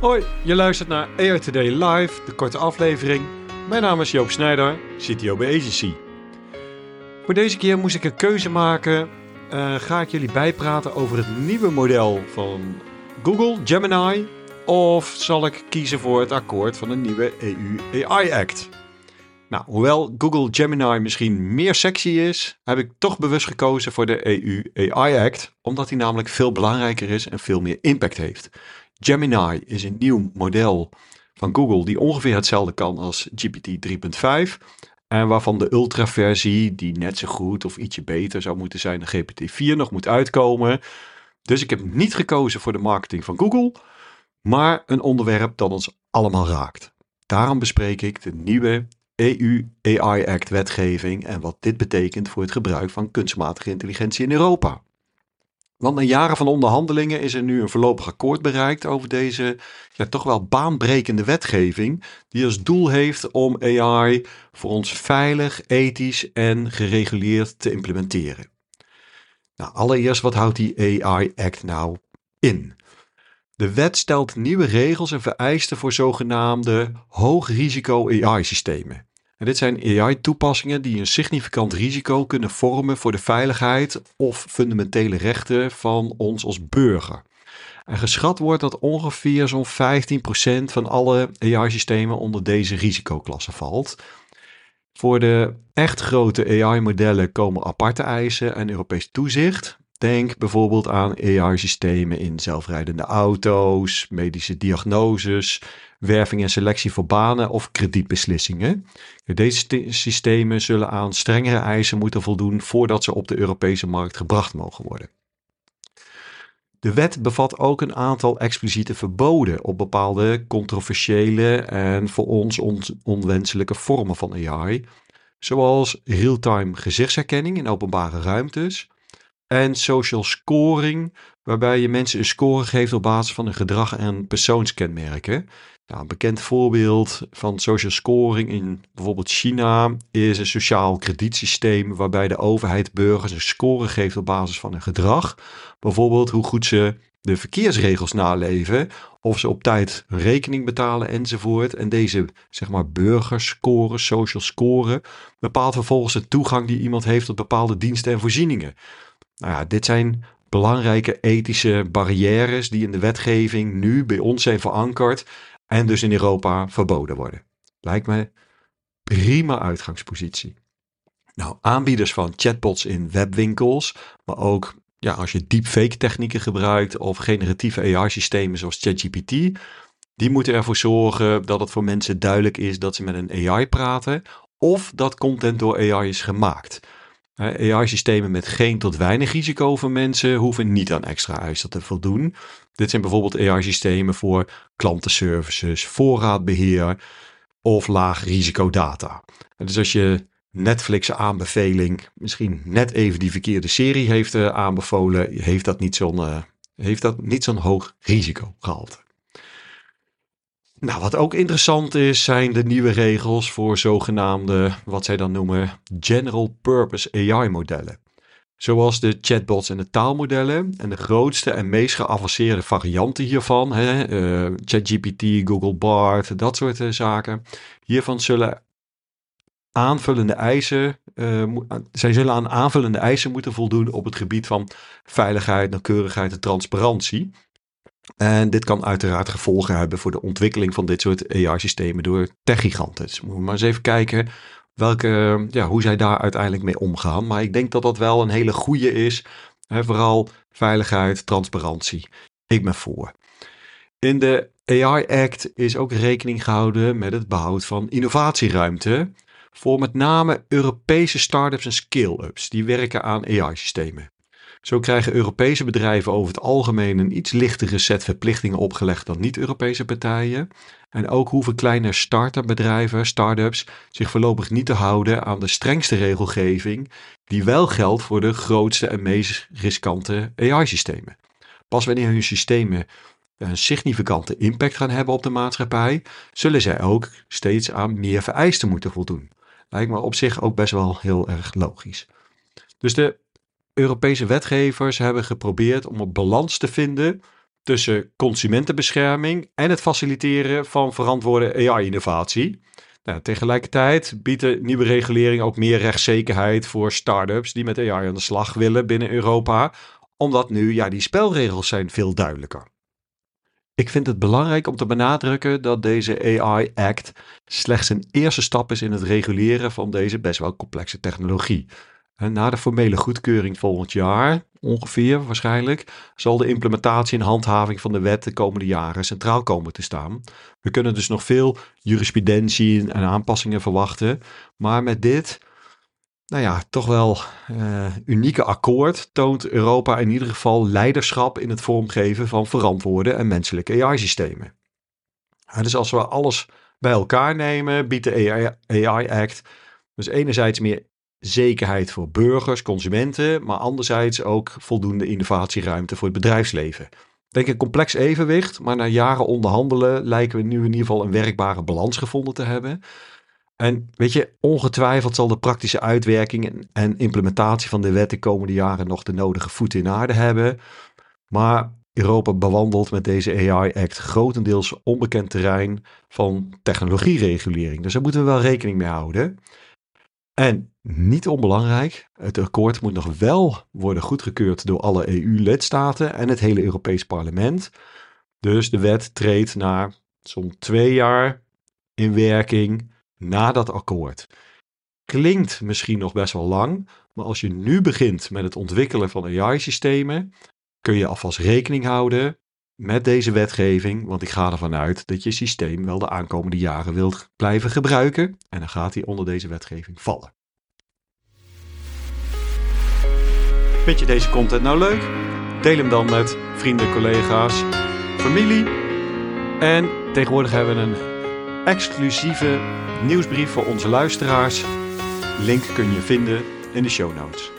Hoi, je luistert naar Today Live, de korte aflevering. Mijn naam is Joop Snijder, CTO bij Agency. Voor deze keer moest ik een keuze maken. Uh, ga ik jullie bijpraten over het nieuwe model van Google, Gemini, of zal ik kiezen voor het akkoord van de nieuwe EU AI Act? Nou, hoewel Google Gemini misschien meer sexy is, heb ik toch bewust gekozen voor de EU AI Act, omdat die namelijk veel belangrijker is en veel meer impact heeft. Gemini is een nieuw model van Google die ongeveer hetzelfde kan als GPT 3.5. En waarvan de ultra-versie, die net zo goed of ietsje beter zou moeten zijn dan GPT-4, nog moet uitkomen. Dus ik heb niet gekozen voor de marketing van Google, maar een onderwerp dat ons allemaal raakt. Daarom bespreek ik de nieuwe EU AI Act wetgeving en wat dit betekent voor het gebruik van kunstmatige intelligentie in Europa. Want na jaren van onderhandelingen is er nu een voorlopig akkoord bereikt over deze ja, toch wel baanbrekende wetgeving, die als doel heeft om AI voor ons veilig, ethisch en gereguleerd te implementeren. Nou, allereerst, wat houdt die AI Act nou in? De wet stelt nieuwe regels en vereisten voor zogenaamde hoogrisico AI-systemen. Dit zijn AI-toepassingen die een significant risico kunnen vormen voor de veiligheid of fundamentele rechten van ons als burger. En geschat wordt dat ongeveer zo'n 15% van alle AI-systemen onder deze risicoklasse valt. Voor de echt grote AI-modellen komen aparte eisen en Europees toezicht. Denk bijvoorbeeld aan AI-systemen in zelfrijdende auto's, medische diagnoses, werving en selectie voor banen of kredietbeslissingen. Deze systemen zullen aan strengere eisen moeten voldoen voordat ze op de Europese markt gebracht mogen worden. De wet bevat ook een aantal expliciete verboden op bepaalde controversiële en voor ons onwenselijke vormen van AI, zoals real-time gezichtsherkenning in openbare ruimtes en social scoring, waarbij je mensen een score geeft op basis van hun gedrag en persoonskenmerken. Nou, een bekend voorbeeld van social scoring in bijvoorbeeld China is een sociaal kredietsysteem waarbij de overheid burgers een score geeft op basis van hun gedrag. Bijvoorbeeld hoe goed ze de verkeersregels naleven, of ze op tijd rekening betalen enzovoort. En deze zeg maar burgerscore, social score, bepaalt vervolgens de toegang die iemand heeft tot bepaalde diensten en voorzieningen. Nou ja, dit zijn belangrijke ethische barrières die in de wetgeving nu bij ons zijn verankerd en dus in Europa verboden worden. Lijkt me prima uitgangspositie. Nou, aanbieders van chatbots in webwinkels, maar ook ja, als je deepfake technieken gebruikt of generatieve AI-systemen zoals ChatGPT, die moeten ervoor zorgen dat het voor mensen duidelijk is dat ze met een AI praten of dat content door AI is gemaakt. AI-systemen met geen tot weinig risico voor mensen hoeven niet aan extra eisen te voldoen. Dit zijn bijvoorbeeld AI-systemen voor klantenservices, voorraadbeheer of laag risico data. Dus als je Netflix aanbeveling misschien net even die verkeerde serie heeft uh, aanbevolen, heeft dat niet zo'n uh, heeft dat niet zo'n hoog risico gehaald. Nou, wat ook interessant is, zijn de nieuwe regels voor zogenaamde, wat zij dan noemen, general purpose AI-modellen. Zoals de chatbots en de taalmodellen. En de grootste en meest geavanceerde varianten hiervan, hè, uh, ChatGPT, Google Bard, dat soort uh, zaken. Hiervan zullen aanvullende eisen, uh, zij zullen aan aanvullende eisen moeten voldoen op het gebied van veiligheid, nauwkeurigheid en transparantie. En dit kan uiteraard gevolgen hebben voor de ontwikkeling van dit soort AI-systemen door techgiganten. Dus moeten we maar eens even kijken welke, ja, hoe zij daar uiteindelijk mee omgaan. Maar ik denk dat dat wel een hele goede is. Hè, vooral veiligheid, transparantie. Ik ben voor. In de AI Act is ook rekening gehouden met het behoud van innovatieruimte voor met name Europese start-ups en scale-ups die werken aan AI-systemen. Zo krijgen Europese bedrijven over het algemeen een iets lichtere set verplichtingen opgelegd dan niet-Europese partijen. En ook hoeven kleine start-up bedrijven, start-ups, zich voorlopig niet te houden aan de strengste regelgeving, die wel geldt voor de grootste en meest riskante AI-systemen. Pas wanneer hun systemen een significante impact gaan hebben op de maatschappij, zullen zij ook steeds aan meer vereisten moeten voldoen. Lijkt me op zich ook best wel heel erg logisch. Dus de Europese wetgevers hebben geprobeerd om een balans te vinden tussen consumentenbescherming en het faciliteren van verantwoorde AI-innovatie. Nou, tegelijkertijd biedt de nieuwe regulering ook meer rechtszekerheid voor start-ups die met AI aan de slag willen binnen Europa, omdat nu ja, die spelregels zijn veel duidelijker. Ik vind het belangrijk om te benadrukken dat deze AI Act slechts een eerste stap is in het reguleren van deze best wel complexe technologie. Na de formele goedkeuring volgend jaar, ongeveer waarschijnlijk, zal de implementatie en handhaving van de wet de komende jaren centraal komen te staan. We kunnen dus nog veel jurisprudentie en aanpassingen verwachten, maar met dit, nou ja, toch wel uh, unieke akkoord toont Europa in ieder geval leiderschap in het vormgeven van verantwoorde en menselijke AI-systemen. dus als we alles bij elkaar nemen, biedt de AI Act dus enerzijds meer zekerheid voor burgers, consumenten, maar anderzijds ook voldoende innovatieruimte voor het bedrijfsleven. Denk een complex evenwicht, maar na jaren onderhandelen lijken we nu in ieder geval een werkbare balans gevonden te hebben. En weet je, ongetwijfeld zal de praktische uitwerking en implementatie van de wet de komende jaren nog de nodige voeten in aarde hebben. Maar Europa bewandelt met deze AI-act grotendeels onbekend terrein van technologieregulering. Dus daar moeten we wel rekening mee houden. En niet onbelangrijk, het akkoord moet nog wel worden goedgekeurd door alle EU-lidstaten en het hele Europees Parlement. Dus de wet treedt na zo'n twee jaar in werking na dat akkoord. Klinkt misschien nog best wel lang, maar als je nu begint met het ontwikkelen van AI-systemen, kun je alvast rekening houden met deze wetgeving, want ik ga ervan uit dat je systeem wel de aankomende jaren wilt blijven gebruiken en dan gaat hij onder deze wetgeving vallen. Vind je deze content nou leuk? Deel hem dan met vrienden, collega's, familie. En tegenwoordig hebben we een exclusieve nieuwsbrief voor onze luisteraars. Link kun je vinden in de show notes.